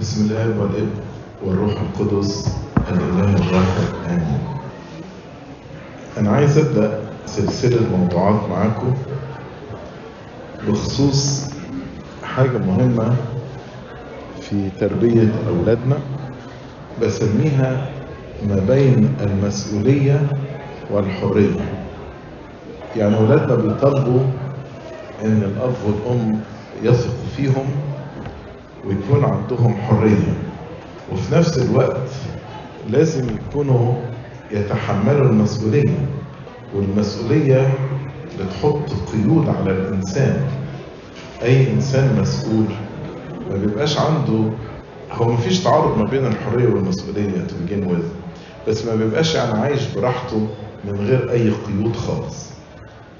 بسم الله والابن والروح القدس الاله الواحد امين أنا عايز أبدأ سلسلة موضوعات معاكم بخصوص حاجة مهمة في تربية أولادنا بسميها ما بين المسؤولية والحرية. يعني أولادنا بيطالبوا إن الأب والأم يثقوا فيهم ويكون عندهم حرية. وفي نفس الوقت لازم يكونوا يتحملوا المسؤولية والمسؤولية بتحط قيود على الإنسان. أي إنسان مسؤول ما بيبقاش عنده هو ما فيش تعارض ما بين الحرية والمسؤولية to begin with بس ما بيبقاش يعني عايش براحته من غير أي قيود خالص.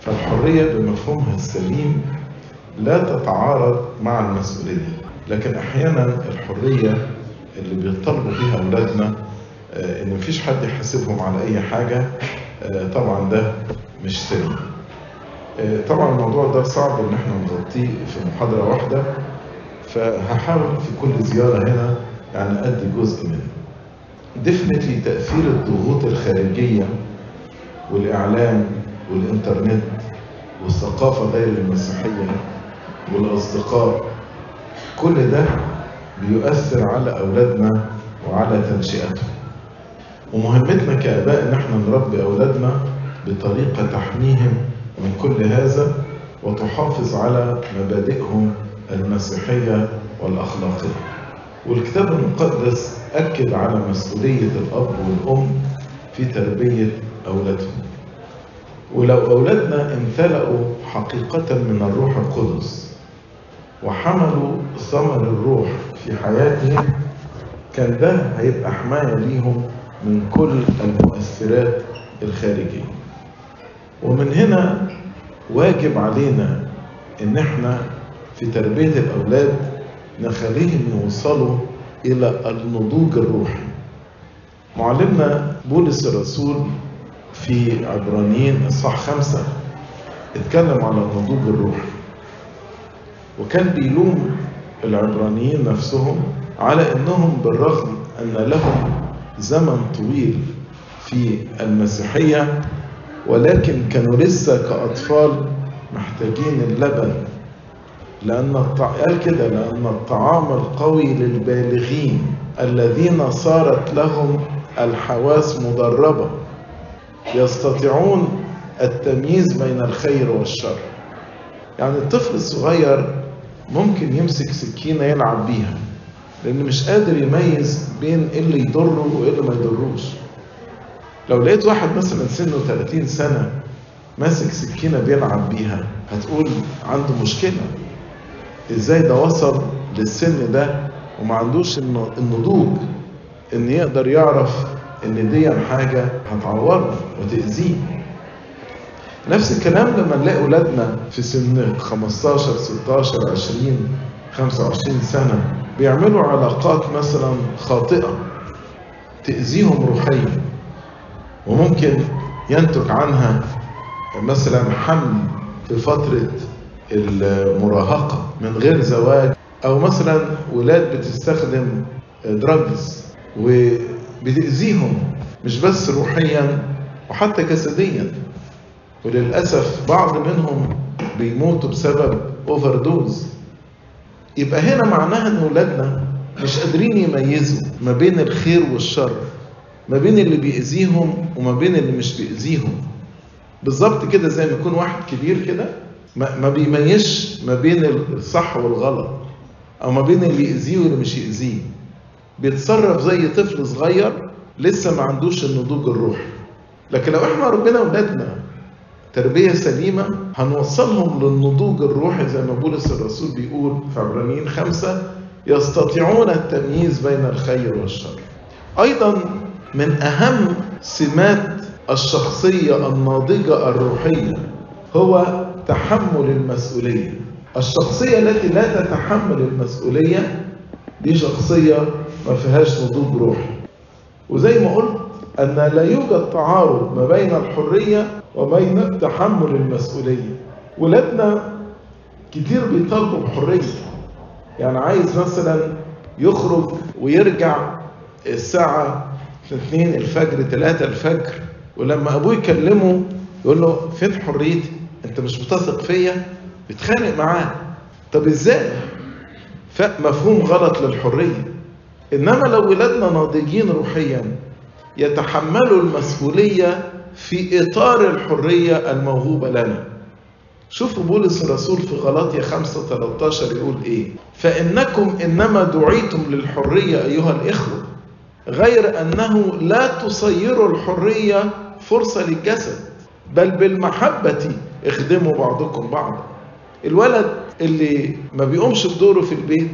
فالحرية بمفهومها السليم لا تتعارض مع المسؤولية. لكن أحيانا الحرية اللي بيطالبوا بيها أولادنا آه، إن مفيش حد يحاسبهم على أي حاجة آه، طبعا ده مش سليم آه، طبعا الموضوع ده صعب إن إحنا نغطيه في محاضرة واحدة فهحاول في كل زيارة هنا يعني أدي جزء منه. ديفنتلي تأثير الضغوط الخارجية والإعلام والإنترنت والثقافة غير المسيحية والأصدقاء كل ده بيؤثر على أولادنا وعلى تنشئتهم. ومهمتنا كآباء ان إحنا نربي أولادنا بطريقة تحميهم من كل هذا وتحافظ على مبادئهم المسيحية والأخلاقية. والكتاب المقدس أكد على مسؤولية الأب والأم في تربية أولادهم. ولو أولادنا امتلأوا حقيقة من الروح القدس وحملوا ثمر الروح في حياتهم كان ده هيبقى حماية ليهم من كل المؤثرات الخارجية. ومن هنا واجب علينا إن إحنا في تربية الأولاد نخليهم يوصلوا إلى النضوج الروحي. معلمنا بولس الرسول في عبرانيين اصحاح خمسة اتكلم على النضوج الروحي. وكان بيلوم العبرانيين نفسهم على إنهم بالرغم أن لهم زمن طويل في المسيحية ولكن كانوا لسه كأطفال محتاجين اللبن لأن الطع... قال كده لأن الطعام القوي للبالغين الذين صارت لهم الحواس مدربة. يستطيعون التمييز بين الخير والشر. يعني الطفل الصغير ممكن يمسك سكينة يلعب بيها لأن مش قادر يميز بين إيه اللي يضره وإيه اللي ما يضروش. لو لقيت واحد مثلا سنه 30 سنة ماسك سكينة بيلعب بيها هتقول عنده مشكلة. إزاي ده وصل للسن ده وما عندوش النضوج إن يقدر يعرف إن دي حاجة هتعوره وتأذيه؟ نفس الكلام لما نلاقي أولادنا في سن 15 16 20 25 سنة بيعملوا علاقات مثلا خاطئة تأذيهم روحيا وممكن ينتج عنها مثلا حمل في فترة المراهقة من غير زواج أو مثلا ولاد بتستخدم دراجز وبتأذيهم مش بس روحيا وحتى جسديا. وللأسف بعض منهم بيموتوا بسبب overdose يبقى هنا معناها ان ولادنا مش قادرين يميزوا ما بين الخير والشر ما بين اللي بيأذيهم وما بين اللي مش بيأذيهم. بالظبط كده زي ما يكون واحد كبير كده ما بيميزش ما بين الصح والغلط أو ما بين اللي يأذيه واللي مش يأذيه. بيتصرف زي طفل صغير لسه ما عندوش النضوج الروحي. لكن لو إحنا ربنا ولادنا تربية سليمة هنوصلهم للنضوج الروحي زي ما بولس الرسول بيقول في عبرانيين خمسة يستطيعون التمييز بين الخير والشر. أيضا من أهم سمات الشخصية الناضجة الروحية هو تحمل المسؤولية. الشخصية التي لا تتحمل المسؤولية دي شخصية ما فيهاش نضوج روحي. وزي ما قلت أن لا يوجد تعارض ما بين الحرية وبين تحمل المسؤولية. ولادنا كتير بيطالبوا بحرية. يعني عايز مثلا يخرج ويرجع الساعة 2 الفجر 3 الفجر ولما أبوه يكلمه يقول له فين حريتي؟ أنت مش بتثق فيا؟ بيتخانق معاه. طب إزاي؟ فمفهوم غلط للحرية. إنما لو ولادنا ناضجين روحيا يتحملوا المسؤولية في إطار الحرية الموهوبة لنا. شوفوا بولس الرسول في غلاطيا 5 13 يقول إيه؟ فإنكم إنما دعيتم للحرية أيها الإخوة غير أنه لا تصيروا الحرية فرصة للجسد بل بالمحبة اخدموا بعضكم بعضا. الولد اللي ما بيقومش بدوره في البيت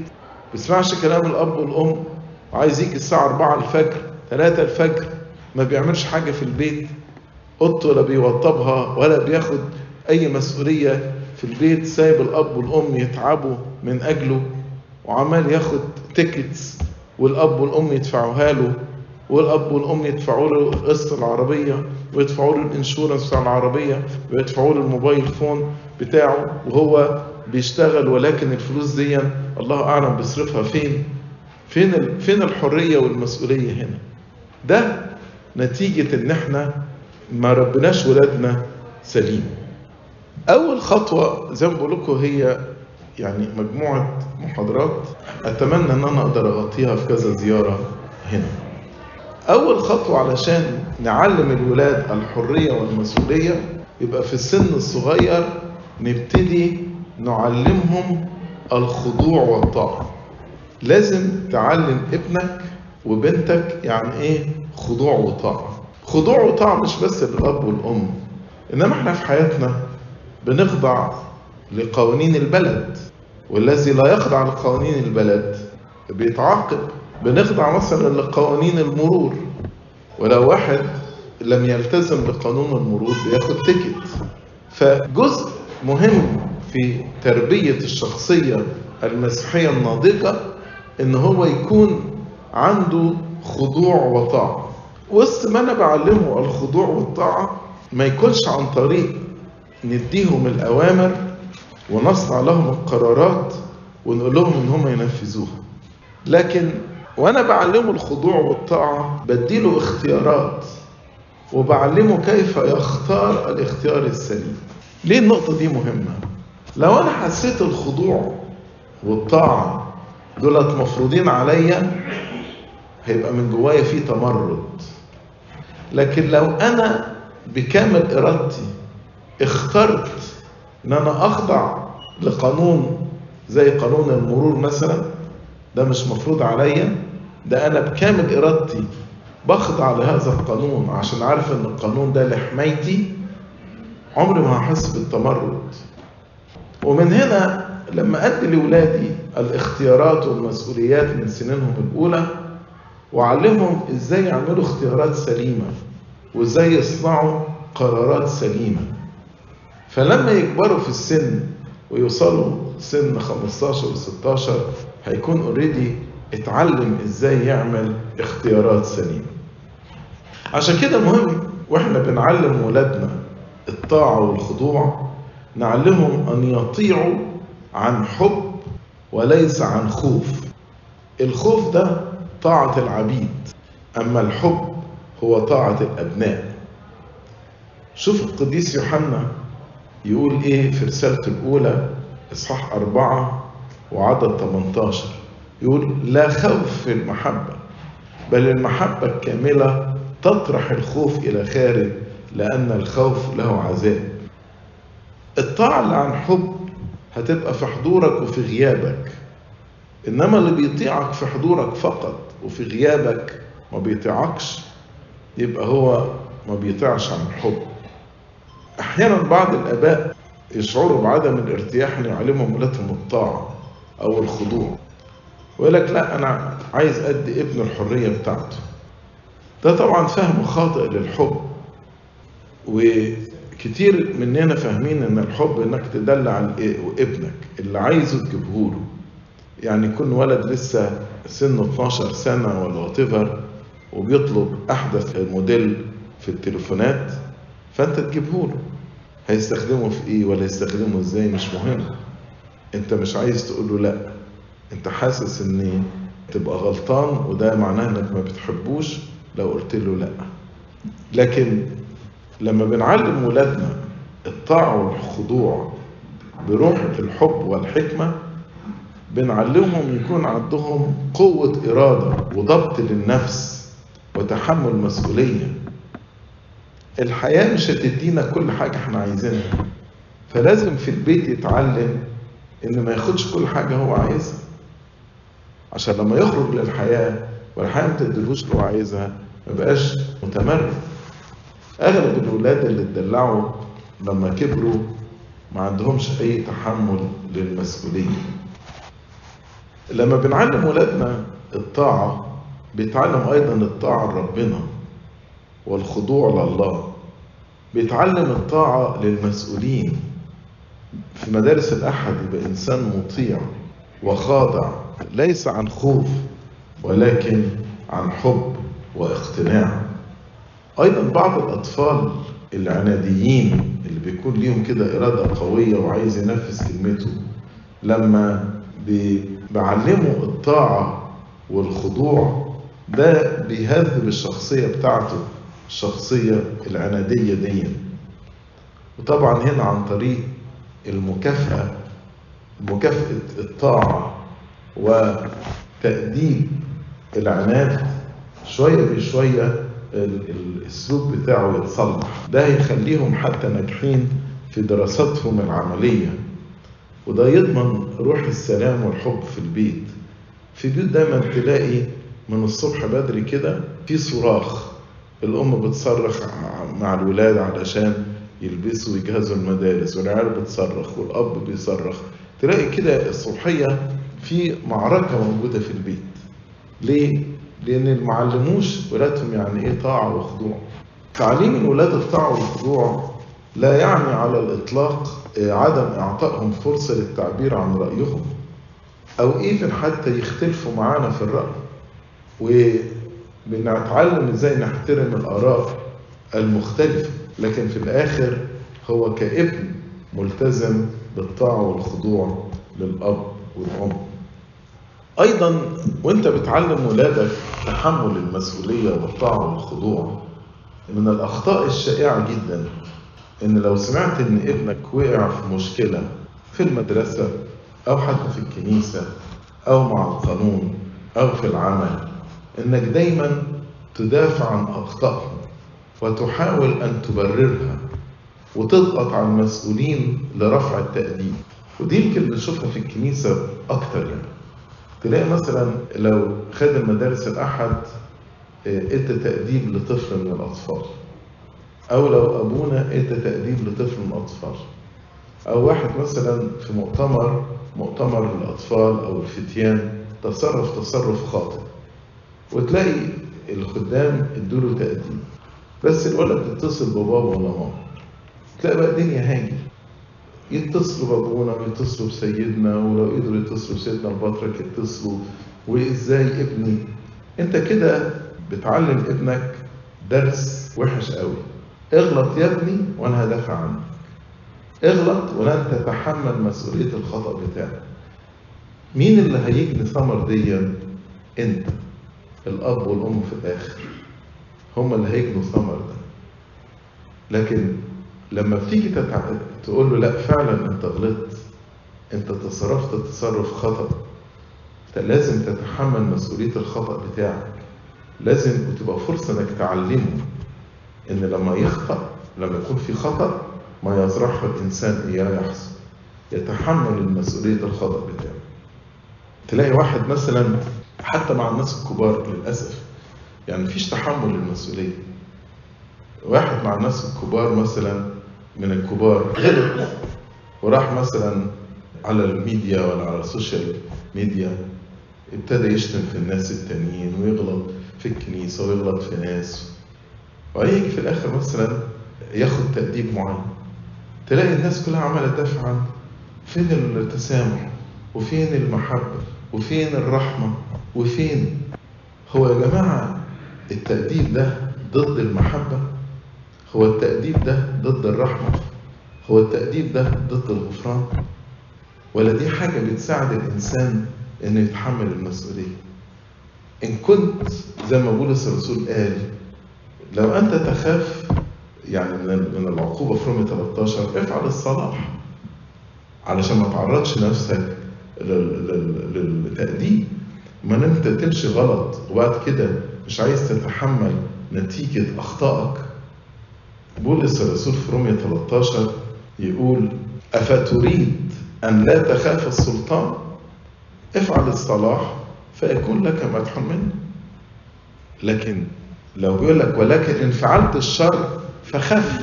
بيسمعش كلام الأب والأم وعايز يجي الساعة 4 الفجر 3 الفجر ما بيعملش حاجة في البيت اوضته لا بيوضبها ولا بياخد أي مسؤولية في البيت سايب الأب والأم يتعبوا من أجله وعمال ياخد تيكتس والأب والأم يدفعوها له والأب والأم يدفعوا له قسط العربية ويدفعوا له الإنشورنس بتاع العربية ويدفعوا له الموبايل فون بتاعه وهو بيشتغل ولكن الفلوس دي الله أعلم بيصرفها فين. فين فين الحرية والمسؤولية هنا؟ ده نتيجة إن إحنا ما ربناش ولادنا سليم أول خطوة زي ما بقول لكم هي يعني مجموعة محاضرات أتمنى إن أنا أقدر أغطيها في كذا زيارة هنا. أول خطوة علشان نعلم الولاد الحرية والمسؤولية يبقى في السن الصغير نبتدي نعلمهم الخضوع والطاعة. لازم تعلم ابنك وبنتك يعني إيه خضوع وطاعة. خضوع وطاعة مش بس للأب والأم إنما إحنا في حياتنا بنخضع لقوانين البلد والذي لا يخضع لقوانين البلد بيتعاقب بنخضع مثلا لقوانين المرور ولو واحد لم يلتزم بقانون المرور بياخد تيكت فجزء مهم في تربية الشخصية المسيحية الناضجة إن هو يكون عنده خضوع وطاعة وسط ما أنا بعلمه الخضوع والطاعة ما يكونش عن طريق نديهم الأوامر ونصنع لهم القرارات ونقول لهم إن هم ينفذوها. لكن وأنا بعلمه الخضوع والطاعة بديله اختيارات وبعلمه كيف يختار الاختيار السليم. ليه النقطة دي مهمة؟ لو أنا حسيت الخضوع والطاعة دولت مفروضين عليا هيبقى من جوايا في تمرد. لكن لو أنا بكامل إرادتي اخترت إن أنا أخضع لقانون زي قانون المرور مثلا ده مش مفروض عليا ده أنا بكامل إرادتي بخضع لهذا القانون عشان عارف إن القانون ده لحمايتي عمري ما هحس بالتمرد. ومن هنا لما أدي لاولادي الاختيارات والمسؤوليات من سنينهم الأولى واعلمهم إزاي يعملوا اختيارات سليمة وازاي يصنعوا قرارات سليمة. فلما يكبروا في السن ويوصلوا سن 15 و 16 هيكون اوريدي اتعلم إزاي يعمل اختيارات سليمة. عشان كده مهم وإحنا بنعلم ولادنا الطاعة والخضوع نعلمهم أن يطيعوا عن حب وليس عن خوف. الخوف ده طاعة العبيد أما الحب هو طاعة الأبناء. شوف القديس يوحنا يقول إيه في رسالته الأولى إصحاح أربعة وعدد 18 يقول لا خوف في المحبة بل المحبة الكاملة تطرح الخوف إلى خارج لأن الخوف له عذاب. الطاعة اللي عن حب هتبقى في حضورك وفي غيابك إنما اللي بيطيعك في حضورك فقط وفي غيابك ما بيطيعكش يبقى هو ما بيطيعش عن حب. أحيانا بعض الآباء يشعروا بعدم الارتياح ان يعلمهم ولادهم الطاعة أو الخضوع ويقول لك لا أنا عايز أدي ابن الحرية بتاعته. ده طبعا فهم خاطئ للحب. وكتير مننا فاهمين إن الحب إنك تدلع ابنك اللي عايزه تجيبه له يعني يكون ولد لسه سنه 12 سنة ولا وات وبيطلب أحدث موديل في التليفونات فأنت تجيبه له هيستخدمه في إيه ولا يستخدمه إزاي مش مهم. أنت مش عايز تقول له لأ. أنت حاسس إن تبقى غلطان وده معناه إنك ما بتحبوش لو قلت له لأ. لكن لما بنعلم ولادنا الطاعة والخضوع بروح الحب والحكمة بنعلمهم يكون عندهم قوة إرادة وضبط للنفس وتحمل مسؤولية. الحياة مش هتدينا كل حاجة إحنا عايزينها فلازم في البيت يتعلم إن ما ياخدش كل حاجة هو عايزها. عشان لما يخرج للحياة والحياة ما تديلوش اللي هو عايزها ما بقاش متمرد أغلب الولاد اللي اتدلعوا لما كبروا ما عندهمش أي تحمل للمسؤولية. لما بنعلم ولادنا الطاعة بيتعلم أيضا الطاعة لربنا والخضوع لله. بيتعلم الطاعة للمسؤولين. في مدارس الأحد يبقى إنسان مطيع وخاضع ليس عن خوف ولكن عن حب واقتناع. أيضا بعض الأطفال العناديين اللي بيكون ليهم كده إرادة قوية وعايز ينفذ كلمته لما بعلمه الطاعة والخضوع. ده بيهذب الشخصية بتاعته الشخصية العنادية دي. وطبعا هنا عن طريق المكافأة مكافأة الطاعة وتأديب العناد. شوية بشوية الأسلوب بتاعه يتصلح. ده هيخليهم حتى ناجحين في دراستهم العملية. وده يضمن روح السلام والحب في البيت. في بيوت دايما تلاقي من الصبح بدري كده في صراخ. الأم بتصرخ مع الولاد علشان يلبسوا ويجهزوا المدارس والعيال بتصرخ والأب بيصرخ. تلاقي كده الصبحية في معركة موجودة في البيت. ليه؟ لأن المعلموش ولادهم يعني إيه؟ طاعة وخضوع. تعليم الولاد الطاعة والخضوع لا يعني على الإطلاق عدم إعطائهم فرصة للتعبير عن رأيهم أو إيفن حتى يختلفوا معانا في الرأي. وبنتعلم إزاي نحترم الآراء المختلفة لكن في الآخر هو كابن ملتزم بالطاعة والخضوع للأب والأم. أيضا وأنت بتعلم ولادك تحمل المسؤولية والطاعة والخضوع. من الأخطاء الشائعة جدا إن لو سمعت إن ابنك وقع في مشكلة في المدرسة أو حتى في الكنيسة أو مع القانون أو في العمل إنك دايما تدافع عن أخطائهم وتحاول أن تبررها وتضغط على المسؤولين لرفع التأديب. ودي يمكن بنشوفها في الكنيسة أكتر يعني. تلاقي مثلا لو خادم مدارس الأحد إدى تأديب لطفل من الأطفال. أو لو أبونا إدى تأديب لطفل من الأطفال. أو واحد مثلا في مؤتمر مؤتمر للأطفال أو الفتيان تصرف تصرف خاطئ. وتلاقي الخدام ادوله تأديب. بس الولد يتصل ببابا ولا ماما. تلاقي بقى الدنيا هاجر يتصلوا بابونا ويتصلوا بسيدنا ولو قدروا يتصلوا بسيدنا البطرك يتصلوا. وإزاي ابني؟ أنت كده بتعلم ابنك درس وحش قوي. اغلط يا ابني وأنا هدافع عنك اغلط ولن تتحمل مسؤولية الخطأ بتاعك. مين اللي هيجني ثمر ديا؟ انت. الأب والأم في الآخر. هم اللي هيجنوا ثمر ده. لكن لما بتيجي تتع... تقول له لا فعلا انت غلطت. انت تصرفت تصرف خطأ. انت لازم تتحمل مسؤولية الخطأ بتاعك. لازم وتبقى فرصة انك تعلمه. إن لما يخطأ لما يكون في خطأ ما يزرعه الإنسان اياه يحصل. يتحمل المسؤولية الخطأ بتاعه. تلاقي واحد مثلا حتى مع الناس الكبار للأسف يعني مفيش تحمل للمسؤولية واحد مع الناس الكبار مثلا من الكبار غلط وراح مثلا على الميديا ولا على ال social media ابتدى يشتم في الناس التانيين ويغلط في الكنيسة ويغلط في ناس. ويجي في الآخر مثلا ياخد تأديب معين. تلاقي الناس كلها عمالة تدافع عنه فين التسامح وفين المحبة وفين الرحمة وفين. هو يا جماعة التأديب ده ضد المحبة؟ هو التأديب ده ضد الرحمة؟ هو التأديب ده ضد الغفران؟ ولا دي حاجة بتساعد الإنسان إنه يتحمل المسؤولية؟ إن كنت زي ما بولس الرسول قال لو أنت تخاف يعني من العقوبة في رومية 13 افعل الصلاح. علشان ما تعرضش نفسك لل- لل- للتأديب. ما أنت تمشي غلط وبعد كده مش عايز تتحمل نتيجة أخطائك. بولس الرسول في رومية 13 يقول أفتريد أن لا تخاف السلطان؟ افعل الصلاح فيكون لك مدح منه. لكن لو بيقول لك ولكن إن فعلت الشر فخف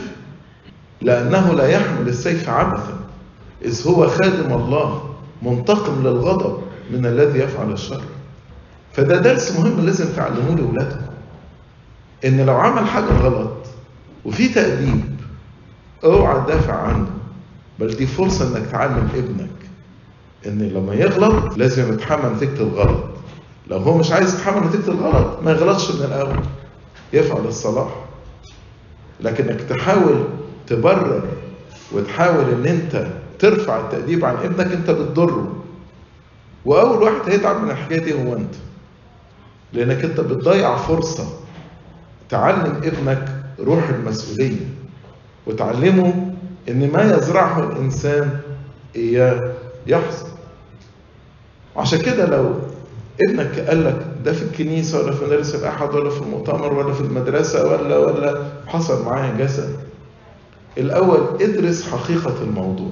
لأنه لا يحمل السيف عبثا إذ هو خادم الله منتقم للغضب من الذي يفعل الشر. فده درس مهم لازم تعلموه لأولادكم إن لو عمل حاجة غلط وفي تأديب أوعى تدافع عنه بل دي فرصة إنك تعلم ابنك إن لما يغلط لازم يتحمل نتيجة الغلط. لو هو مش عايز يتحمل نتيجة الغلط ما يغلطش من الأول. يفعل الصلاح لكنك تحاول تبرر وتحاول إن أنت ترفع التأديب عن ابنك أنت بتضره. وأول واحد هيتعب من الحكاية دي هو أنت. لأنك أنت بتضيع فرصة تعلم ابنك روح المسؤولية وتعلمه إن ما يزرعه الإنسان إياه يحصل. عشان كده لو ابنك قال لك ده في الكنيسة ولا في مدارس الأحد ولا في المؤتمر ولا في المدرسة ولا ولا حصل معاه جسد. الأول ادرس حقيقة الموضوع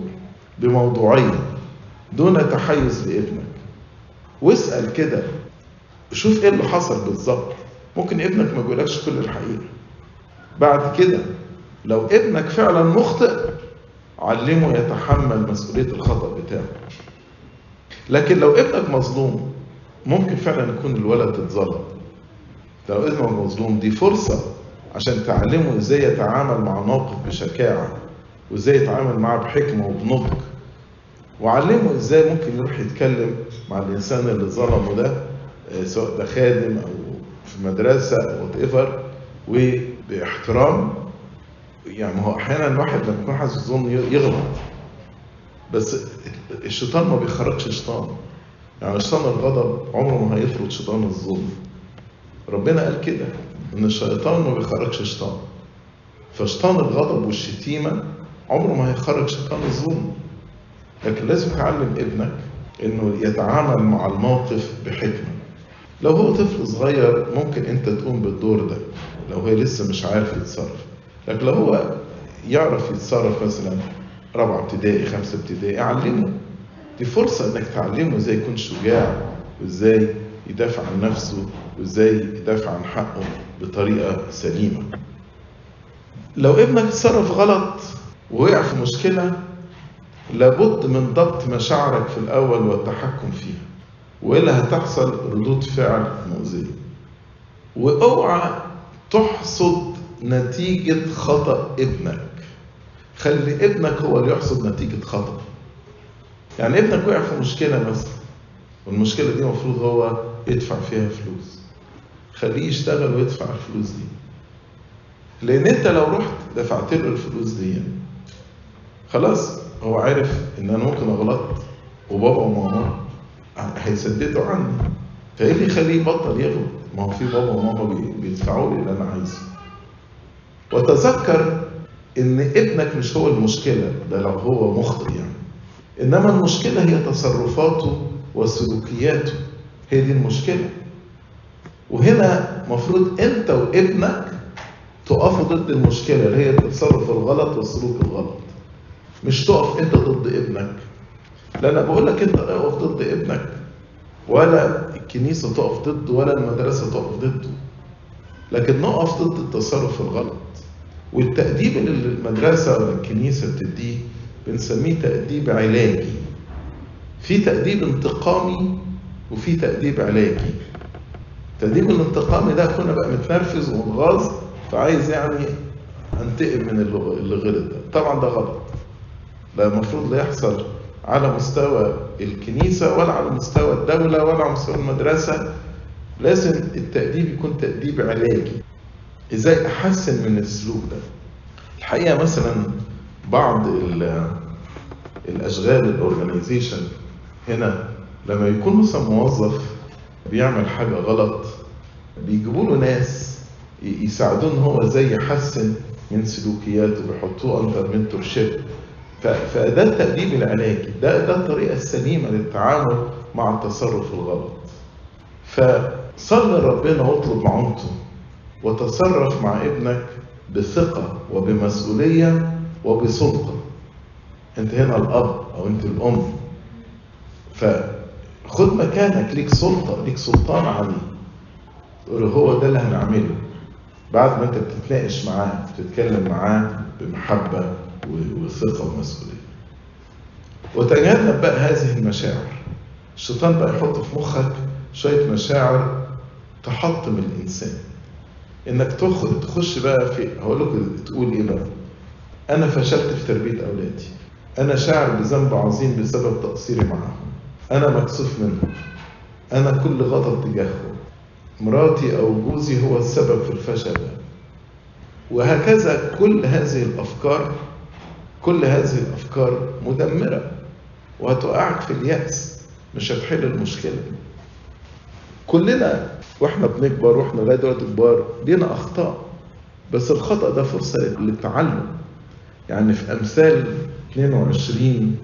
بموضوعيه دون تحيز لابنك. واسأل كده. شوف إيه اللي حصل بالظبط. ممكن ابنك ما بيقولكش كل الحقيقة. بعد كده لو ابنك فعلا مخطئ علمه يتحمل مسؤولية الخطأ بتاعه. لكن لو ابنك مظلوم ممكن فعلا يكون الولد اتظلم. لو ابنك مظلوم دي فرصة عشان تعلمه إزاي يتعامل مع موقف بشجاعة وإزاي يتعامل معاه بحكمة وبنضج. وعلمه إزاي ممكن يروح يتكلم مع الإنسان اللي ظلمه ده آه، سواء ده خادم أو في مدرسة أو وات ايفر وباحترام. يعني ما هو أحيانا الواحد لما يكون حاسس ظلم يغلط بس الشيطان ما بيخرجش شيطان. يعني شيطان الغضب عمره ما هيطرد شيطان الظلم. ربنا قال كده إن الشيطان ما بيخرجش شيطان. فشيطان الغضب والشتيمة عمره ما هيخرج شيطان الظلم. لكن لازم تعلم ابنك إنه يتعامل مع الموقف بحكمة. لو هو طفل صغير ممكن أنت تقوم بالدور ده لو هو لسه مش عارف يتصرف. لكن لو هو يعرف يتصرف مثلا رابعة ابتدائي خمسة ابتدائي علمه. دي فرصة إنك تعلمه إزاي يكون شجاع وازاي يدافع عن نفسه وازاي يدافع عن حقه بطريقة سليمة. لو ابنك اتصرف غلط ووقع في مشكلة لابد من ضبط مشاعرك في الأول والتحكم فيها وإلا هتحصل ردود فعل مؤذية. وأوعى تحصد نتيجة خطأ ابنك. خلي ابنك هو اللي يحصد نتيجة خطأ. يعني ابنك وقع في مشكلة مثلا والمشكلة دي المفروض هو يدفع فيها فلوس. خليه يشتغل ويدفع الفلوس دي. لأن أنت لو رحت دفعت له الفلوس دي خلاص هو عارف إن أنا ممكن أغلط وبابا وماما هيسددوا عني. فإيه اللي يخليه يبطل يغلط؟ ما هو في بابا وماما بي- بيدفعوا لي اللي أنا عايزه. وتذكر إن ابنك مش هو المشكلة ده لو هو مخطئ إنما المشكلة هي تصرفاته وسلوكياته. هي دي المشكلة. وهنا مفروض أنت وابنك تقفوا ضد المشكلة اللي هي التصرف الغلط والسلوك الغلط. مش تقف أنت ضد ابنك. لا أنا بقول لك أنت اقف ضد ابنك. ولا الكنيسة تقف ضده ولا المدرسة تقف ضده. لكن نقف ضد التصرف الغلط. والتأديب اللي المدرسة ولا الكنيسة بتديه بنسميه تأديب علاجي. في تأديب انتقامي وفي تأديب علاجي. التأديب الانتقامي ده كنا بقى متنرفز ومغاظ فعايز يعني أنتقم من اللي غلط ده. طبعا ده غلط. ده المفروض لا يحصل على مستوى الكنيسة ولا على مستوى الدولة ولا على مستوى المدرسة. لازم التأديب يكون تأديب علاجي. إزاي أحسن من السلوك ده؟ الحقيقة مثلا بعض ال- الأشغال الاورجنايزيشن هنا لما يكون مثلا موظف بيعمل حاجة غلط بيجيبوا له ناس يساعدوه إن هو إزاي يحسن من سلوكياته بيحطوه under mentorship فده التأديب العلاجي ده ده الطريقة السليمة للتعامل مع التصرف الغلط. فصلي ربنا واطلب معونته وتصرف مع ابنك بثقة وبمسؤولية وبسلطة أنت هنا الأب أو أنت الأم. فخد مكانك ليك سلطة ليك سلطان عليه. تقول هو ده اللي هنعمله. بعد ما أنت بتتناقش معاه بتتكلم معاه بمحبة وثقة ومسؤولية. وتجنب بقى هذه المشاعر. الشيطان بقى يحط في مخك شوية مشاعر تحطم الإنسان. إنك تخ- تخش بقى في هقول لك تقول إيه بقى؟ أنا فشلت في تربية أولادي. أنا شاعر بذنب عظيم بسبب تقصيري معهم أنا مكسوف منهم أنا كل غضب تجاههم مراتي أو جوزي هو السبب في الفشل. ده وهكذا كل هذه الأفكار كل هذه الأفكار مدمرة. وهتوقعك في اليأس مش هتحل المشكلة. كلنا وإحنا بنكبر وإحنا لغاية دلوقتي كبار لينا أخطاء. بس الخطأ ده فرصة للتعلم. يعني في أمثال 22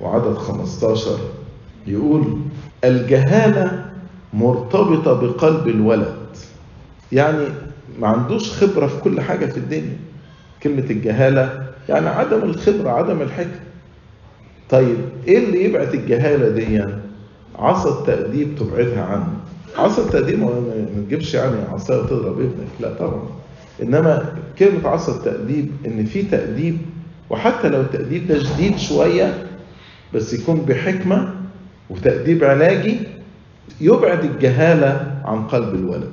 وعدد 15 يقول الجهالة مرتبطة بقلب الولد. يعني ما عندوش خبرة في كل حاجة في الدنيا. كلمة الجهالة يعني عدم الخبرة عدم الحكمة. طيب إيه اللي يبعد الجهالة دي؟ عصا التأديب تبعدها عنه. عصا التأديب ما تجيبش يعني عصاية وتضرب ابنك. لا طبعا. إنما كلمة عصا التأديب إن في تأديب وحتى لو التأديب ده شديد شوية بس يكون بحكمة وتأديب علاجي يبعد الجهالة عن قلب الولد.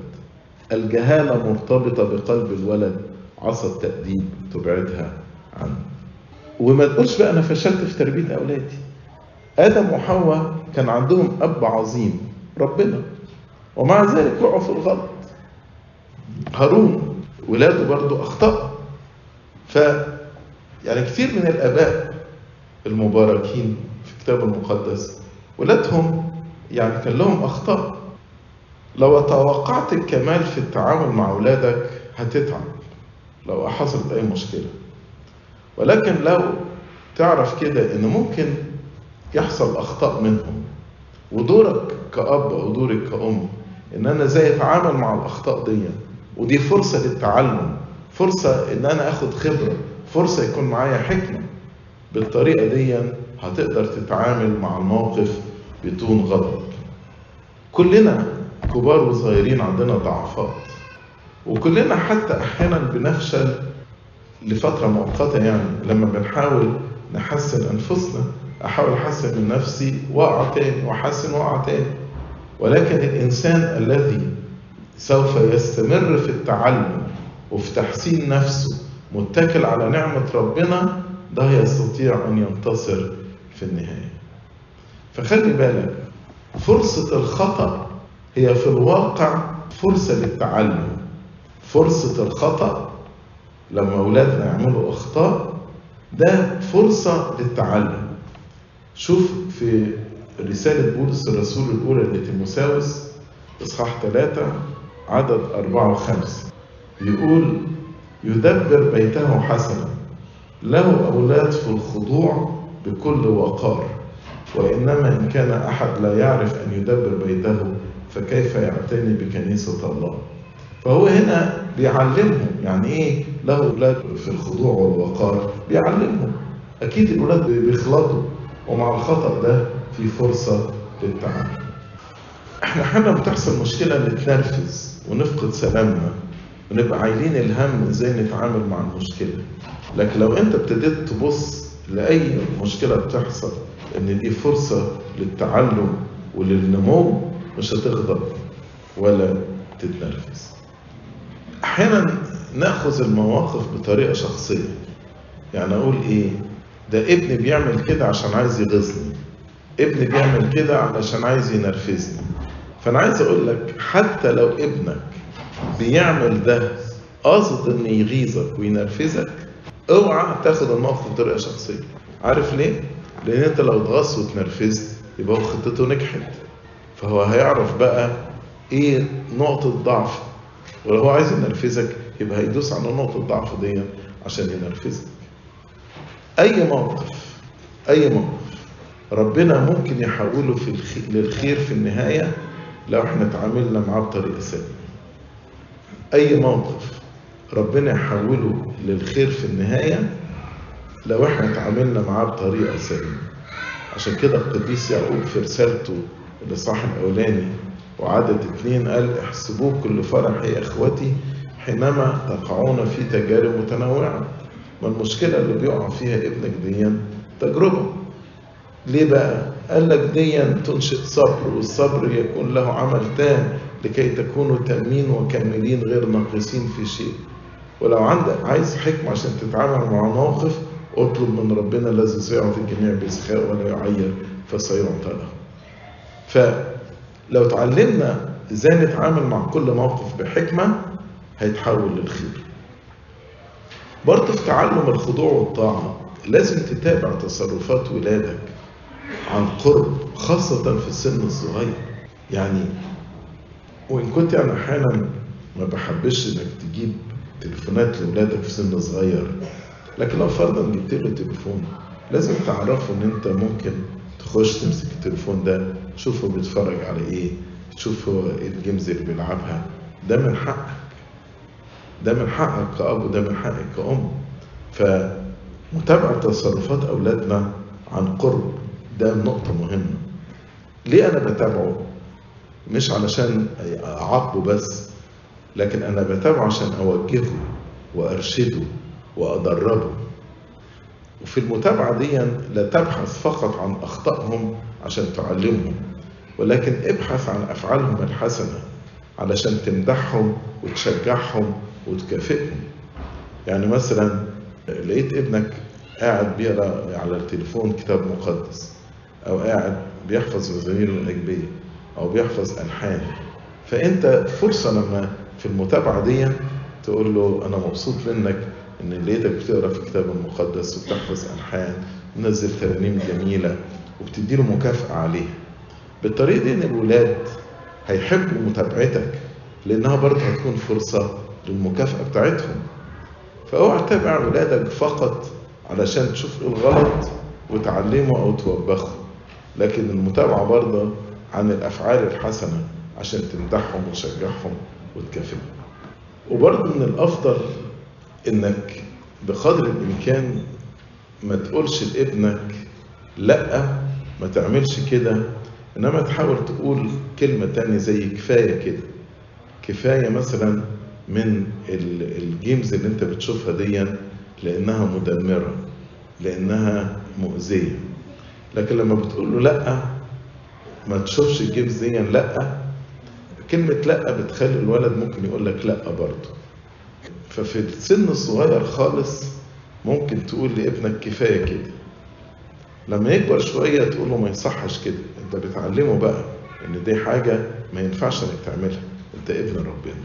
الجهالة مرتبطة بقلب الولد عصا التأديب تبعدها عنه. وما تقولش بقى أنا فشلت في تربية أولادي. آدم وحواء كان عندهم أب عظيم ربنا. ومع ذلك وقعوا في الغلط. هارون ولاده برضو أخطأ ف يعني كثير من الآباء المباركين في الكتاب المقدس ولادهم يعني كان لهم أخطاء. لو توقعت الكمال في التعامل مع أولادك هتتعب لو حصلت أي مشكلة. ولكن لو تعرف كده إن ممكن يحصل أخطاء منهم ودورك كأب أو دورك كأم إن أنا إزاي أتعامل مع الأخطاء دي ودي فرصة للتعلم فرصة إن أنا آخد خبرة فرصة يكون معايا حكمة. بالطريقة دي هتقدر تتعامل مع الموقف بدون غضب. كلنا كبار وصغيرين عندنا ضعفات. وكلنا حتى أحيانا بنفشل لفترة مؤقتة يعني. لما بنحاول نحسن أنفسنا أحاول أحسن من نفسي واقع تاني وأحسن واقع تاني. ولكن الإنسان الذي سوف يستمر في التعلم وفي تحسين نفسه متكل على نعمة ربنا ده يستطيع أن ينتصر في النهاية. فخلي بالك فرصة الخطأ هي في الواقع فرصة للتعلم. فرصة الخطأ لما أولادنا يعملوا أخطاء ده فرصة للتعلم. شوف في رسالة بولس الرسول الأولى لتيموساوس إصحاح ثلاثة عدد أربعة وخمسة. يقول يدبر بيته حسنا. له أولاد في الخضوع بكل وقار وإنما إن كان أحد لا يعرف أن يدبر بيته فكيف يعتني بكنيسة الله؟ فهو هنا بيعلمهم يعني إيه؟ له أولاد في الخضوع والوقار بيعلمهم. أكيد الأولاد بيخلطوا ومع الخطأ ده في فرصة للتعامل. إحنا أحيانا بتحصل مشكلة نتنرفز ونفقد سلامنا. ونبقى عايلين الهم إزاي نتعامل مع المشكلة. لكن لو انت ابتديت تبص لأي مشكلة بتحصل ان دي فرصة للتعلم وللنمو مش هتغضب ولا تتنرفز. أحيانا نأخذ المواقف بطريقة شخصية. يعني أقول إيه؟ ده ابني بيعمل كده عشان عايز يغيظني ابني بيعمل كده علشان عايز ينرفزني. فأنا عايز أقول لك حتى لو ابنك بيعمل ده قاصد ان يغيظك وينرفزك اوعى تاخد الموقف بطريقة شخصية. عارف ليه؟ لأن أنت لو اتغصت واتنرفزت يبقى خطته نجحت. فهو هيعرف بقى إيه نقطة ضعف ولو هو عايز ينرفزك يبقى هيدوس على نقطة الضعف دي عشان ينرفزك. أي موقف أي موقف ربنا ممكن يحوله في الخير للخير في النهاية لو إحنا تعاملنا معاه بطريقة سليمة أي موقف ربنا يحوله للخير في النهاية لو إحنا تعاملنا معاه بطريقة سليمة. عشان كده القديس يعقوب في رسالته الإصحاح الأولاني وعدد اتنين قال احسبوه كل فرح يا إخوتي حينما تقعون في تجارب متنوعة. ما المشكلة اللي بيقع فيها ابنك ديا تجربة. ليه بقى؟ قال لك ديا تنشئ صبر والصبر يكون له عمل تام لكي تكونوا تامين وكاملين غير ناقصين في شيء. ولو عندك عايز حكمة عشان تتعامل مع موقف اطلب من ربنا الذي سيعطي الجميع بسخاء ولا يعير فسيعطى له. فلو تعلمنا إزاي نتعامل مع كل موقف بحكمة هيتحول للخير. برضه في تعلم الخضوع والطاعة لازم تتابع تصرفات ولادك. عن قرب خاصة في السن الصغير. يعني وإن كنت أنا أحيانا ما بحبش إنك تجيب تليفونات لأولادك في سن صغير لكن لو فرضا جبت له تليفون لازم تعرفه إن أنت ممكن تخش تمسك التليفون ده تشوف هو بيتفرج على إيه تشوف إيه الجيمز اللي بيلعبها. ده من حقك. ده من حقك كأب وده من حقك كأم. فمتابعة تصرفات أولادنا عن قرب ده نقطة مهمة. ليه أنا بتابعه؟ مش علشان أعاقبه بس لكن أنا بتابعه عشان أوجهه وأرشده وأدربه. وفي المتابعة دي لا تبحث فقط عن أخطائهم عشان تعلمهم ولكن ابحث عن أفعالهم الحسنة علشان تمدحهم وتشجعهم وتكافئهم. يعني مثلا لقيت ابنك قاعد بيقرأ على التليفون كتاب مقدس. أو قاعد بيحفظ مزامير الاجبيه أو بيحفظ ألحان. فأنت فرصة لما في المتابعة دي تقول له أنا مبسوط منك إن لقيتك بتقرأ في الكتاب المقدس وبتحفظ ألحان منزل ترانيم جميلة وبتدي له مكافأة عليها. بالطريقة دي إن الولاد هيحبوا متابعتك لأنها برضه هتكون فرصة للمكافأة بتاعتهم. فأوعى تتابع ولادك فقط علشان تشوف إيه الغلط وتعلمه أو توبخه. لكن المتابعة برضه عن الأفعال الحسنة عشان تمدحهم وتشجعهم وتكافئهم. وبرضه من الأفضل إنك بقدر الإمكان ما تقولش لابنك لأ ما تعملش كده إنما تحاول تقول كلمة تانية زي كفاية كده. كفاية مثلا من ال games اللي أنت بتشوفها دي لأنها مدمرة لأنها مؤذية. لكن لما بتقول له لأ ما تشوفش ال games دي لأ كلمة لأ بتخلي الولد ممكن يقول لك لأ برضه. ففي السن الصغير خالص ممكن تقول لابنك كفاية كده. لما يكبر شوية تقول له ما يصحش كده. انت بتعلمه بقى إن دي حاجة ما ينفعش إنك تعملها. أنت ابن ربنا.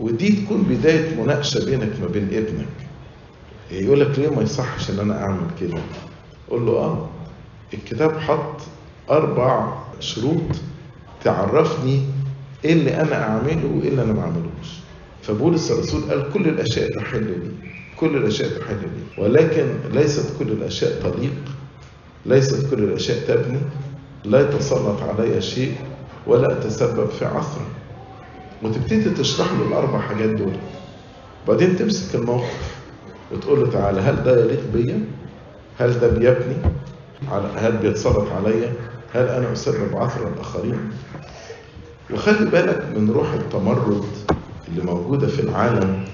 ودي تكون بداية مناقشة بينك ما بين ابنك. يقول لك ليه ما يصحش إن أنا أعمل كده؟ قول له آه. الكتاب حط أربع شروط تعرفني إيه اللي أنا أعمله وإيه اللي أنا ما أعملوش فبولس الرسول قال كل الأشياء تحل لي كل الأشياء تحل لي ولكن ليست كل الأشياء تليق ليست كل الأشياء تبني لا يتسلط علي شيء ولا أتسبب في عثره وتبتدي تشرح له الأربع حاجات دول بعدين تمسك الموقف وتقول له تعالى هل ده يليق بيا؟ هل ده بيبني؟ هل بيتسلط عليا؟ هل أنا اسبب عثره الآخرين؟ وخلي بالك من روح التمرد اللي موجودة في العالم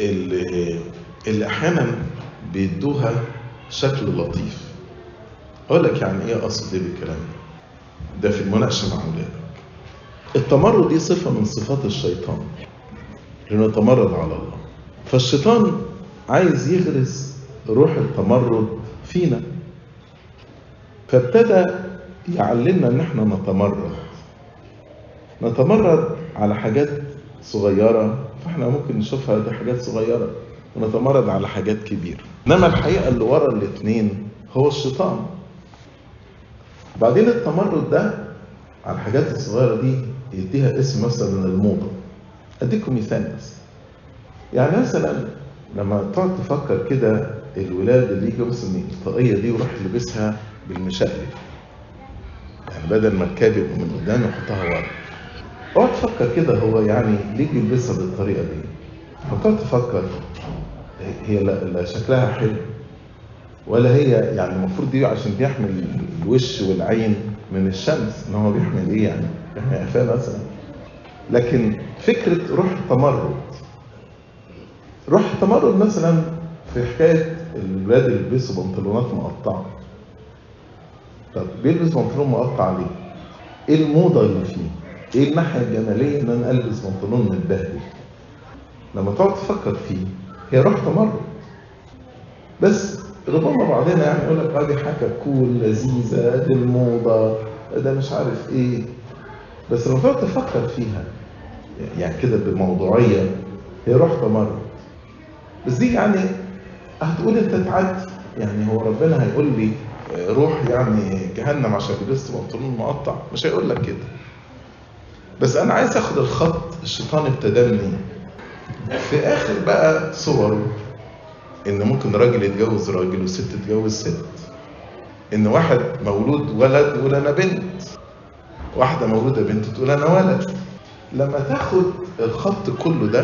اللي, اللي أحيانا بيدوها شكل لطيف أقول لك يعني إيه أقصد إيه بالكلام ده في المناقشة مع أولادك التمرد دي صفة من صفات الشيطان لأنه يتمرد على الله فالشيطان عايز يغرس روح التمرد فينا. فابتدى يعلمنا إن إحنا نتمرد. نتمرد على حاجات صغيرة فإحنا ممكن نشوفها دي حاجات صغيرة. ونتمرد على حاجات كبيرة. إنما الحقيقة اللي ورا الاثنين هو الشيطان. بعدين التمرد ده على الحاجات الصغيرة دي يديها اسم مثلا الموضة. أديكم مثال بس. يعني مثلا لما تقعد تفكر كده الولاد اللي يجوا مثلا الطاقية دي ويروح يلبسها بالمشقلب. يعني بدل ما الكاب من قدام يحطها ورا. اقعد تفكر كده هو يعني ليه بيلبسها بالطريقة دي؟ فتقعد تفكر هي لا, لا شكلها حلو ولا هي يعني المفروض دي عشان بيحمي الوش والعين من الشمس إن هو بيحمل إيه يعني؟ بيحمي قفاه مثلا. لكن فكرة روح التمرد روح التمرد مثلا في حكاية الولاد بيلبسوا بنطلونات مقطعة طب بيلبس بنطلون مقطع ليه؟ إيه الموضة اللي فيه؟ إيه الناحية الجمالية إن أنا ألبس بنطلون متبهدل؟ لما تقعد تفكر فيه هي روح تمرد بس ربما بعضنا يعني يقول لك آه دي حاجة كول لذيذة دي الموضة ده مش عارف إيه بس لما تقعد تفكر فيها يعني كده بموضوعية هي روح تمرد بس دي يعني هتقول انت تعدي يعني هو ربنا هيقول لي روح يعني جهنم عشان لبست بنطلون مقطع مش هيقول لك كده. بس أنا عايز أخد الخط الشيطان ابتدى منين في آخر بقى صوره إن ممكن راجل يتجوز راجل وست تتجوز ست. إن واحد مولود ولد يقول أنا بنت. واحدة مولودة بنت تقول أنا ولد. لما تاخد الخط كله ده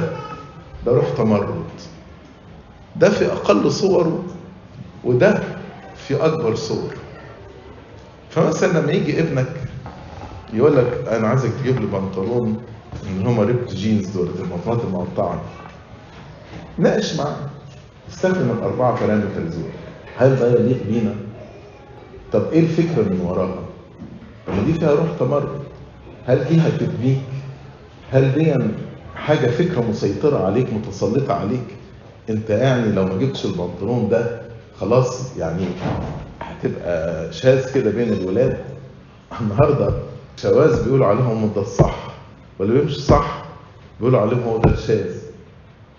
ده روح تمرد. ده في أقل صوره وده في أكبر صور فمثلا لما يجي ابنك يقول لك أنا عايزك تجيب لي بنطلون ان هما ريبت جينز دول البنطلونات المقطعة ناقش معاه استخدم الأربعة بارامترز دول هل ده يليق بينا؟ طب إيه الفكرة من وراها؟ طب دي فيها روح تمرد هل دي هتبنيك؟ هل دي حاجة فكرة مسيطرة عليك متسلطة عليك؟ انت يعني لو ما جبتش البنطلون ده خلاص يعني هتبقى شاذ كده بين الولاد. النهارده شواذ بيقولوا عليهم ده الصح واللي بيمشي صح بيقولوا عليهم هو ده الشاذ.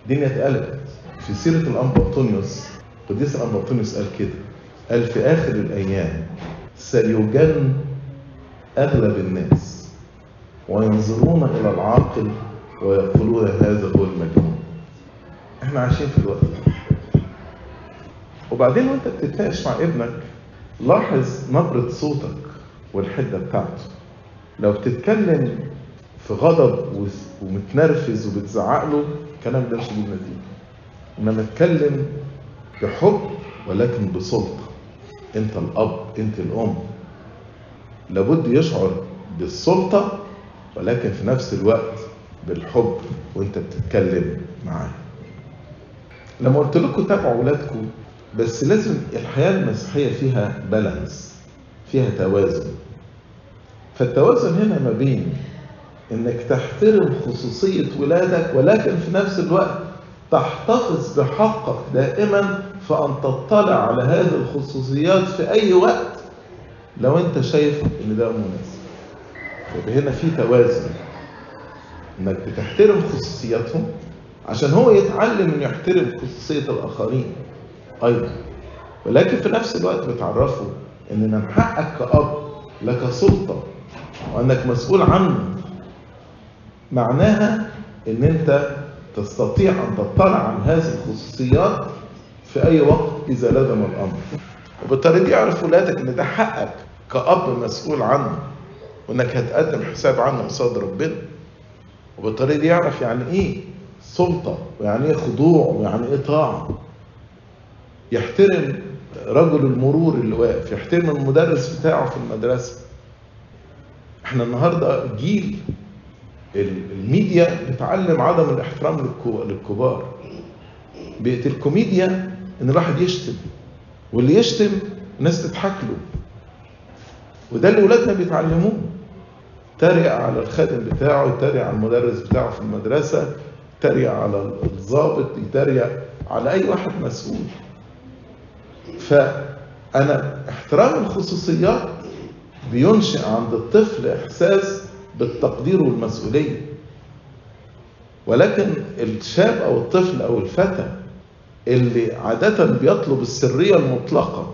الدنيا اتقلبت في سيرة الأنبا أنطونيوس قديس الأنبا أنطونيوس قال كده قال في آخر الأيام سيجن أغلب الناس وينظرون إلى العاقل ويقولون هذا هو المجنون. إحنا عايشين في الوقت وبعدين وانت بتتناقش مع ابنك لاحظ نبرة صوتك والحدة بتاعته. لو بتتكلم في غضب ومتنرفز وبتزعق له الكلام ده مش هيجيب نتيجة. انما اتكلم بحب ولكن بسلطة انت الأب انت الأم. لابد يشعر بالسلطة ولكن في نفس الوقت بالحب وانت بتتكلم معاه. لما قلت لكم تابعوا ولادكم بس لازم الحياة المسيحية فيها بالانس فيها توازن. فالتوازن هنا ما بين إنك تحترم خصوصية ولادك ولكن في نفس الوقت تحتفظ بحقك دائما في ان تطلع على هذه الخصوصيات في أي وقت لو أنت شايف إن ده مناسب. يبقى هنا في توازن. إنك بتحترم خصوصياتهم عشان هو يتعلم إنه يحترم خصوصية الآخرين. أيضا ولكن في نفس الوقت بتعرفه إن من حقك كأب لك سلطة وإنك مسؤول عنه. معناها إن أنت تستطيع أن تطلع عن هذه الخصوصيات في أي وقت إذا لزم الأمر. وبالطريقه دي يعرف ولادك إن ده حقك كأب مسؤول عنه وإنك هتقدم حساب عنه قصاد ربنا. وبالطريقه دي يعرف يعني إيه؟ سلطة ويعني إيه خضوع ويعني إيه طاعة؟ يحترم رجل المرور اللي واقف يحترم المدرس بتاعه في المدرسة. إحنا النهارده جيل الميديا بتعلم عدم الإحترام للكبار. بقت الكوميديا إن الواحد يشتم واللي يشتم الناس تضحك له. وده اللي ولادنا بيتعلموه. تريق على الخادم بتاعه يتريق على المدرس بتاعه في المدرسة. يتريق على الضابط يتريق على أي واحد مسؤول. فأنا احترام الخصوصيات بينشئ عند الطفل إحساس بالتقدير والمسؤولية. ولكن الشاب أو الطفل أو الفتى اللي عادة بيطلب السرية المطلقة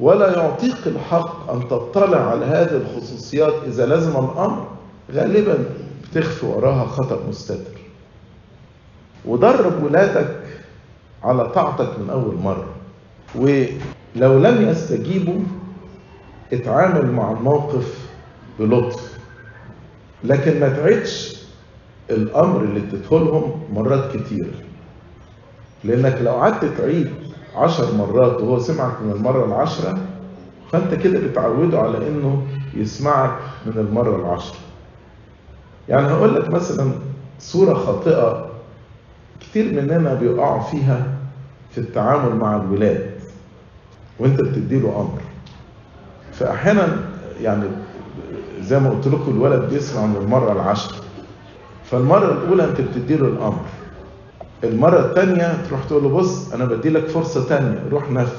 ولا يعطيك الحق أن تطلع على هذه الخصوصيات إذا لزم الأمر غالبا بتخفي وراها خطأ مستتر. ودرب ولادك على طاعتك من أول مرة. ولو لم يستجيبوا اتعامل مع الموقف بلطف. لكن ما تعيدش الأمر اللي اديته لهم مرات كتير. لأنك لو قعدت تعيد عشر مرات وهو سمعك من المرة العشرة فأنت كده بتعوده على إنه يسمعك من المرة العشرة. يعني هقول لك مثلا صورة خاطئة كتير مننا بيقعوا فيها في التعامل مع الولاد وانت بتديله أمر. فأحيانا يعني زي ما قلت لكم الولد بيسمع من المرة العشره فالمرة الأولى انت بتديله الأمر. المرة الثانية تروح تقول له بص أنا بدي لك فرصة ثانية روح نفذ.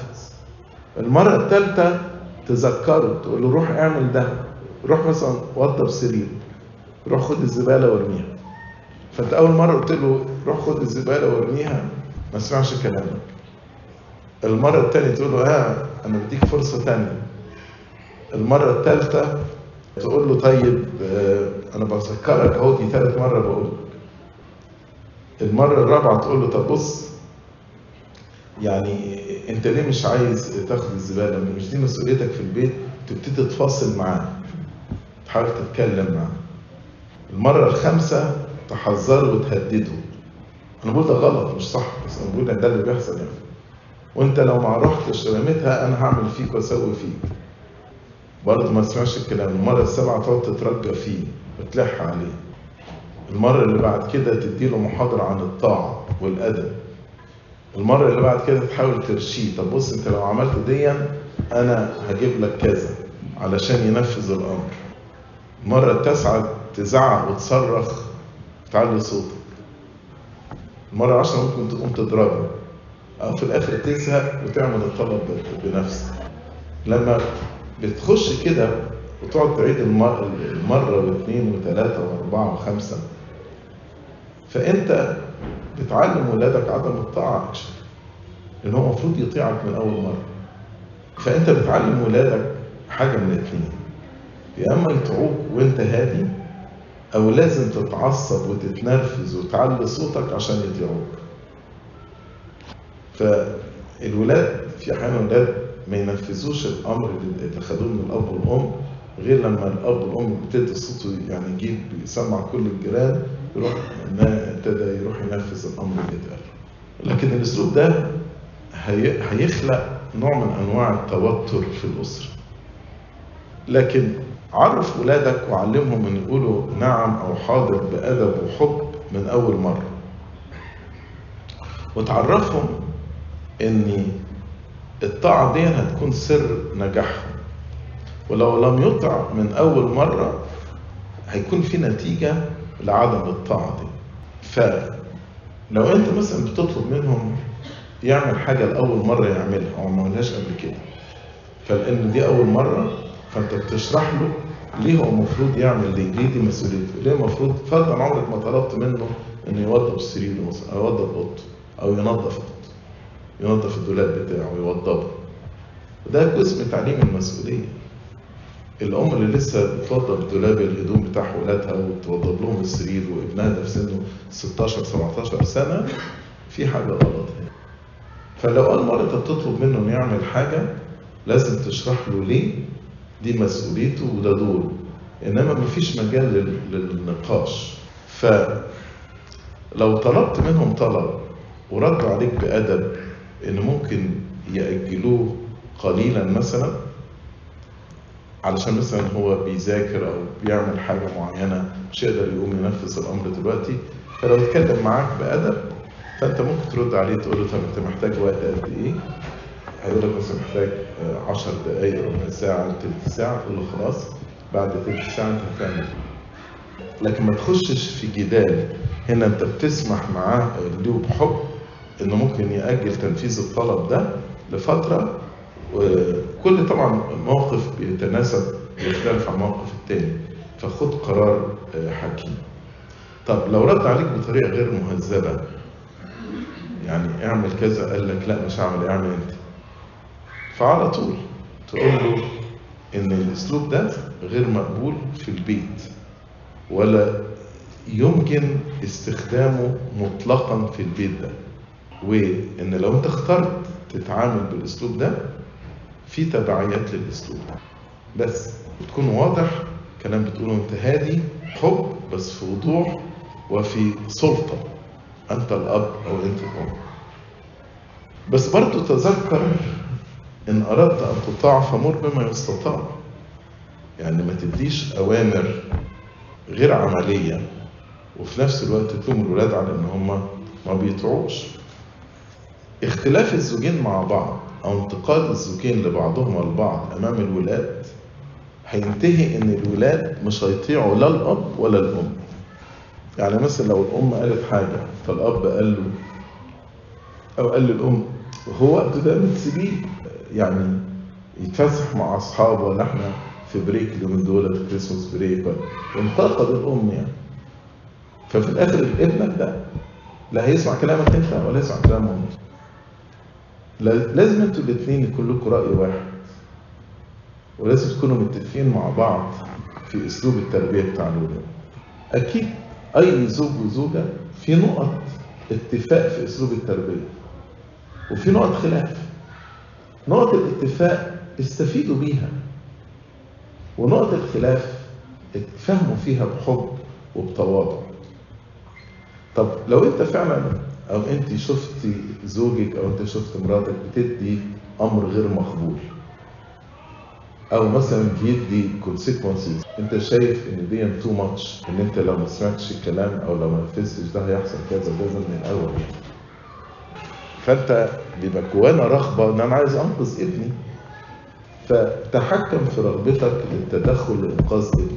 المرة الثالثه تذكره تقول له روح اعمل ده روح مثلا وضب سرير روح خد الزبالة وارميها. فانت اول مرة قلت له روح خد الزبالة وارميها ما سمعش كلامك المرة الثانية تقول له ها أنا بديك فرصة ثانية المرة الثالثه تقول له طيب آه، أنا بذكرك أهو دي ثالث مرة بقول. المرة الرابعة تقول له طب بص يعني أنت ليه مش عايز تاخد الزبالة؟ مش دي مسؤوليتك في البيت؟ تبتدي تفاصل معاه تحاول تتكلم معاه. المرة الخامسة تحذره وتهدده. أنا بقول ده غلط مش صح بس أنا بقول ده اللي بيحصل يعني. وأنت لو ما رحتش رميتها أنا هعمل فيك وأسوي فيك. برضه ما تسمعش الكلام المرة السابعه تقعد تترجى فيه وتلح عليه. المرة اللي بعد كده تديله محاضرة عن الطاعة والأدب. المرة اللي بعد كده تحاول ترشيه. طب بص أنت لو عملت ديا أنا هجيب لك كذا علشان ينفذ الأمر. المرة التاسعة تزعق وتصرخ. وتعلي صوتك المرة العشرة ممكن تقوم تضربه أو في الآخر تزهق وتعمل الطلب بنفسك. لما بتخش كده وتقعد تعيد المرة, المرة واثنين وثلاثة وأربعة وخمسة فأنت بتعلم ولادك عدم الطاعة لأن هو المفروض يطيعك من أول مرة. فأنت بتعلم ولادك حاجة من الاثنين. يا إما يطيعوك وأنت هادي أو لازم تتعصب وتتنرفز وتعلي صوتك عشان يطيعوك. فالولاد في أحيانا ولاد ما ينفذوش الأمر اللي خدوه من الأب والأم غير لما الأب والأم ابتدى صوته يعني يجيب يسمع كل الجيران يروح ابتدى يروح ينفذ الأمر اللي اتقال لكن الأسلوب ده هي هيخلق نوع من أنواع التوتر في الأسرة. لكن عرف ولادك وعلمهم إن يقولوا نعم أو حاضر بأدب وحب من أول مرة. وتعرفهم إن الطاعة دي هتكون سر نجاحهم. ولو لم يطع من أول مرة هيكون في نتيجة لعدم الطاعة دي. فلو أنت مثلا بتطلب منهم يعمل حاجة لأول مرة يعملها أو ما عملهاش قبل كده. فلأن دي أول مرة فأنت بتشرح له ليه هو المفروض يعمل دي ليه دي مسؤوليته ليه المفروض فرضا عمرك ما طلبت منه انه يوضب سريره مثلا أو يوضب اوضته أو ينظف اوضته ينظف الدولاب بتاعه ويوضبه وده جزء من تعليم المسؤولية. الأم اللي لسه بتوضب دولاب الهدوم بتاع ولادها وتوضب لهم السرير وابنها ده في سنه 16 17 سنة في حاجة غلط هنا. فلو أول مرة أنت بتطلب منه إنه يعمل حاجة لازم تشرح له ليه دي مسؤوليته وده دوره إنما مفيش مجال للنقاش فلو طلبت منهم طلب وردوا عليك بأدب إن ممكن يأجلوه قليلا مثلا علشان مثلا هو بيذاكر أو بيعمل حاجة معينة مش يقدر يقوم ينفذ الأمر دلوقتي فلو اتكلم معاك بأدب فأنت ممكن ترد عليه تقول له طب أنت محتاج وقت قد إيه؟ لك مثلا محتاج 10 دقائق ربع ساعة تلت ساعة تقول له خلاص بعد تلت ساعة أنت هتعمل لكن ما تخشش في جدال. هنا أنت بتسمح معاه له بحب إنه ممكن يأجل تنفيذ الطلب ده لفترة وكل طبعا موقف بيتناسب يختلف عن الموقف التاني. فخد قرار حكيم. طب لو رد عليك بطريقة غير مهذبة يعني اعمل كذا قال لك لا مش هعمل اعمل انت. فعلى طول تقول له إن الأسلوب ده غير مقبول في البيت ولا يمكن استخدامه مطلقا في البيت ده. وإن لو أنت اخترت تتعامل بالأسلوب ده في تبعيات للأسلوب ده. بس تكون واضح كلام بتقوله أنت هادي حب بس في وضوح وفي سلطة. أنت الأب أو أنت الأم. بس برضو تذكر إن أردت أن تطاع فمر بما يستطاع. يعني ما تديش أوامر غير عملية وفي نفس الوقت تلوم الولاد على إن هم ما بيطيعوش. اختلاف الزوجين مع بعض أو انتقاد الزوجين لبعضهما البعض أمام الولاد هينتهي إن الولاد مش هيطيعوا لا الأب ولا الأم. يعني مثلا لو الأم قالت حاجة فالأب قال له أو قال للأم هو ده بتسيبيه؟ يعني يتفسح مع أصحابه. ولا إحنا في break اليومين دول في Christmas break انتقد الام يعني ففي الآخر ابنك ده لا هيسمع كلامك انت ولا هيسمع كلام أمك لازم أنتوا الاثنين يكون لكم رأي واحد ولازم تكونوا متفقين مع بعض في أسلوب التربية بتاع الولاد أكيد أي زوج وزوجة في نقط اتفاق في أسلوب التربية وفي نقط خلاف. نقط الاتفاق استفيدوا بيها ونقط الخلاف اتفهموا فيها بحب وبتواضع طب لو انت فعلا أو انت شفتي زوجك أو انت شفت مراتك بتدي أمر غير مقبول أو مثلا بيدي consequences انت شايف إن دي too much إن انت لو ما سمعتش الكلام أو لو ما نفذتش ده هيحصل كذا وكذا من الأول يعني. فانت بيبقى جوانا رغبة إن أنا عايز أنقذ ابني. فتحكم في رغبتك للتدخل لانقاذ ابنك.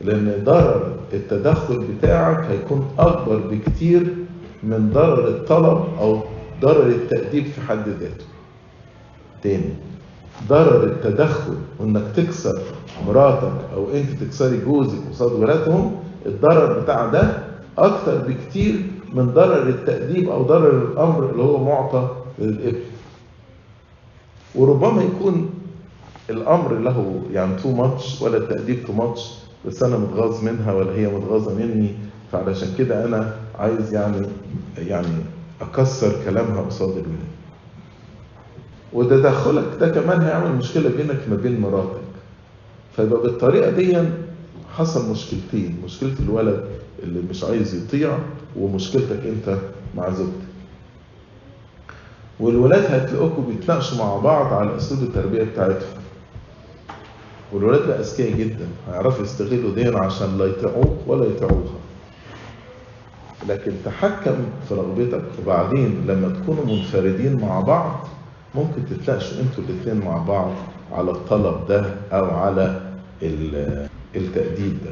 لأن ضرر التدخل بتاعك هيكون أكبر بكتير من ضرر الطلب أو ضرر التأديب في حد ذاته. تاني ضرر التدخل وإنك تكسر مراتك أو أنت تكسري جوزك قصاد ولادهم الضرر بتاع ده أكتر بكتير من ضرر التأديب أو ضرر الأمر اللي هو معطى للإبن. وربما يكون الأمر له يعني too much ولا التأديب too much بس أنا متغاظ منها ولا هي متغاظة مني فعلشان كده أنا عايز يعني يعني أكسر كلامها قصاد الولاد وتدخلك ده كمان هيعمل مشكلة بينك ما بين مراتك. فيبقى بالطريقة دي حصل مشكلتين. مشكلة الولد اللي مش عايز يطيع ومشكلتك انت مع زوجتك. والولاد هتلاقوكوا بيتناقشوا مع بعض على أسلوب التربية بتاعتهم. والولاد بقى أذكياء جدا هيعرفوا يستغلوا دي عشان لا يطيعوك ولا يطيعوها. لكن تحكم في رغبتك وبعدين لما تكونوا منفردين مع بعض ممكن تتناقشوا أنتوا الاثنين مع بعض على الطلب ده أو على التأديب ده.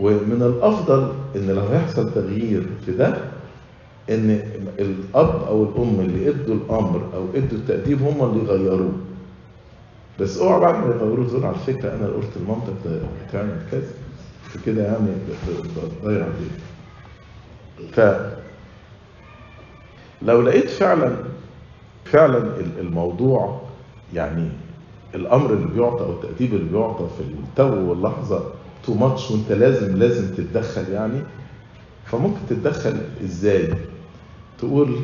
ومن الأفضل إن لو هيحصل تغيير في ده إن الأب أو الأم اللي إدوا الأمر أو إدوا التأديب هم اللي يغيروه. بس اوعى بعد ما يغيروه تقول على فكرة أنا قلت لمامتك بتعمل كذا فكده يعني بتضيع دي ف لو لقيت فعلا فعلا الموضوع يعني الأمر اللي بيعطى أو التأديب اللي بيعطى في التو واللحظة too much وانت لازم لازم تتدخل يعني فممكن تتدخل إزاي؟ تقول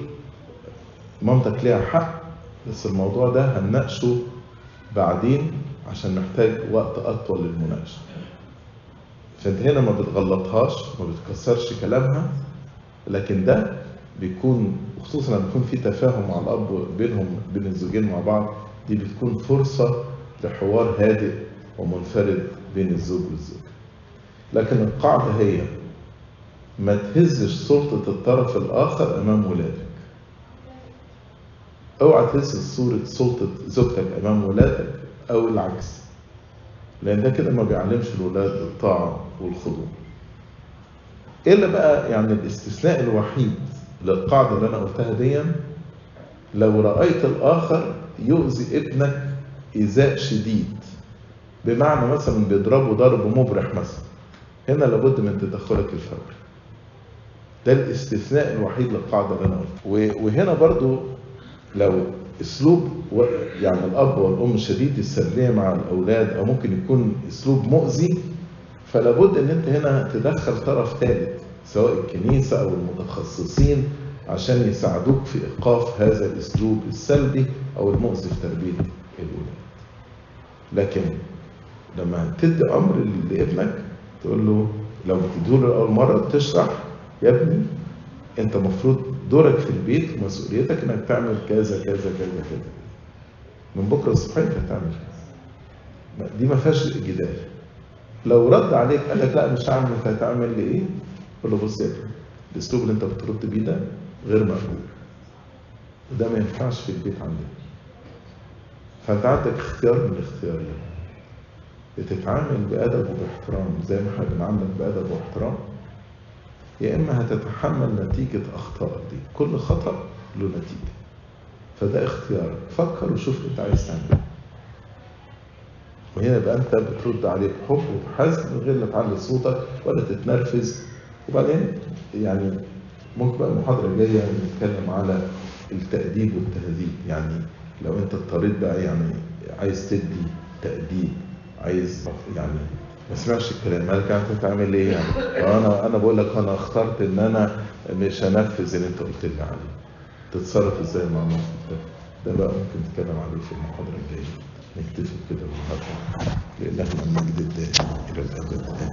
مامتك ليها حق بس الموضوع ده هنناقشه بعدين عشان محتاج وقت أطول للمناقشة. فانت هنا ما بتغلطهاش ما بتكسرش كلامها لكن ده بيكون خصوصا لما يكون في تفاهم مع الأب بينهم بين الزوجين مع بعض دي بتكون فرصة لحوار هادئ ومنفرد بين الزوج والزوجه لكن القاعدة هي ما تهزش سلطه الطرف الآخر أمام ولادك. أوعى تهز صورة سلطة زوجتك أمام ولادك أو العكس. لأن ده كده ما بيعلمش الولاد الطاعة والخضوع. إلا بقى يعني الاستثناء الوحيد للقاعدة اللي أنا قلتها دي لو رأيت الآخر يؤذي ابنك إيذاء شديد بمعنى مثلا بيضربه ضرب مبرح مثلا. هنا لابد من تدخلك الفوري ده الاستثناء الوحيد للقاعدة اللي أنا قلتها وهنا برضو لو أسلوب يعني الأب والأم شديد السلبيه مع الأولاد أو ممكن يكون أسلوب مؤذي فلا بد إن أنت هنا تدخل طرف ثالث سواء الكنيسة أو المتخصصين عشان يساعدوك في إيقاف هذا الأسلوب السلبي أو المؤذي في تربية الولاد. لكن لما تدي أمر لابنك تقول له لو بتديله لاول مرة تشرح يا ابني أنت المفروض دورك في البيت ومسؤوليتك إنك تعمل كذا كذا كذا كذا. من بكرة الصبح أنت هتعمل كذا. دي ما فيهاش جدال. لو رد عليك قال لك لا مش هعمل أنت هتعمل لي إيه؟ قول له بص يا ابني الأسلوب اللي أنت بترد بيه ده غير مقبول. وده ما ينفعش في البيت عندنا فانت عندك اختيار من الاختيارين. بتتعامل بأدب وباحترام زي ما إحنا بنعاملك بأدب وإحترام. يا إما هتتحمل نتيجة أخطائك دي كل خطأ له نتيجة. فده اختيارك فكر وشوف أنت عايز تعمل إيه. وهنا يبقى أنت بترد عليه بحب وبحزم من غير ما تعلي صوتك ولا تتنرفز. وبعدين يعني ممكن بقى المحاضرة الجاية نتكلم على التأديب والتهذيب. يعني لو أنت اضطريت بقى يعني عايز تدي تأديب عايز يعني ما سمعش الكلام. قال لك أنت تعمل إيه يعني؟ أنا أنا بقول لك أنا اخترت إن أنا مش هنفذ اللي أنت قلت لي عليه. تتصرف إزاي مع الموقف ده ده بقى ممكن نتكلم عليه في المحاضرة الجاية. نكتفي كده النهارده لإلهنا المجد الدائم إلى الأبد. آمين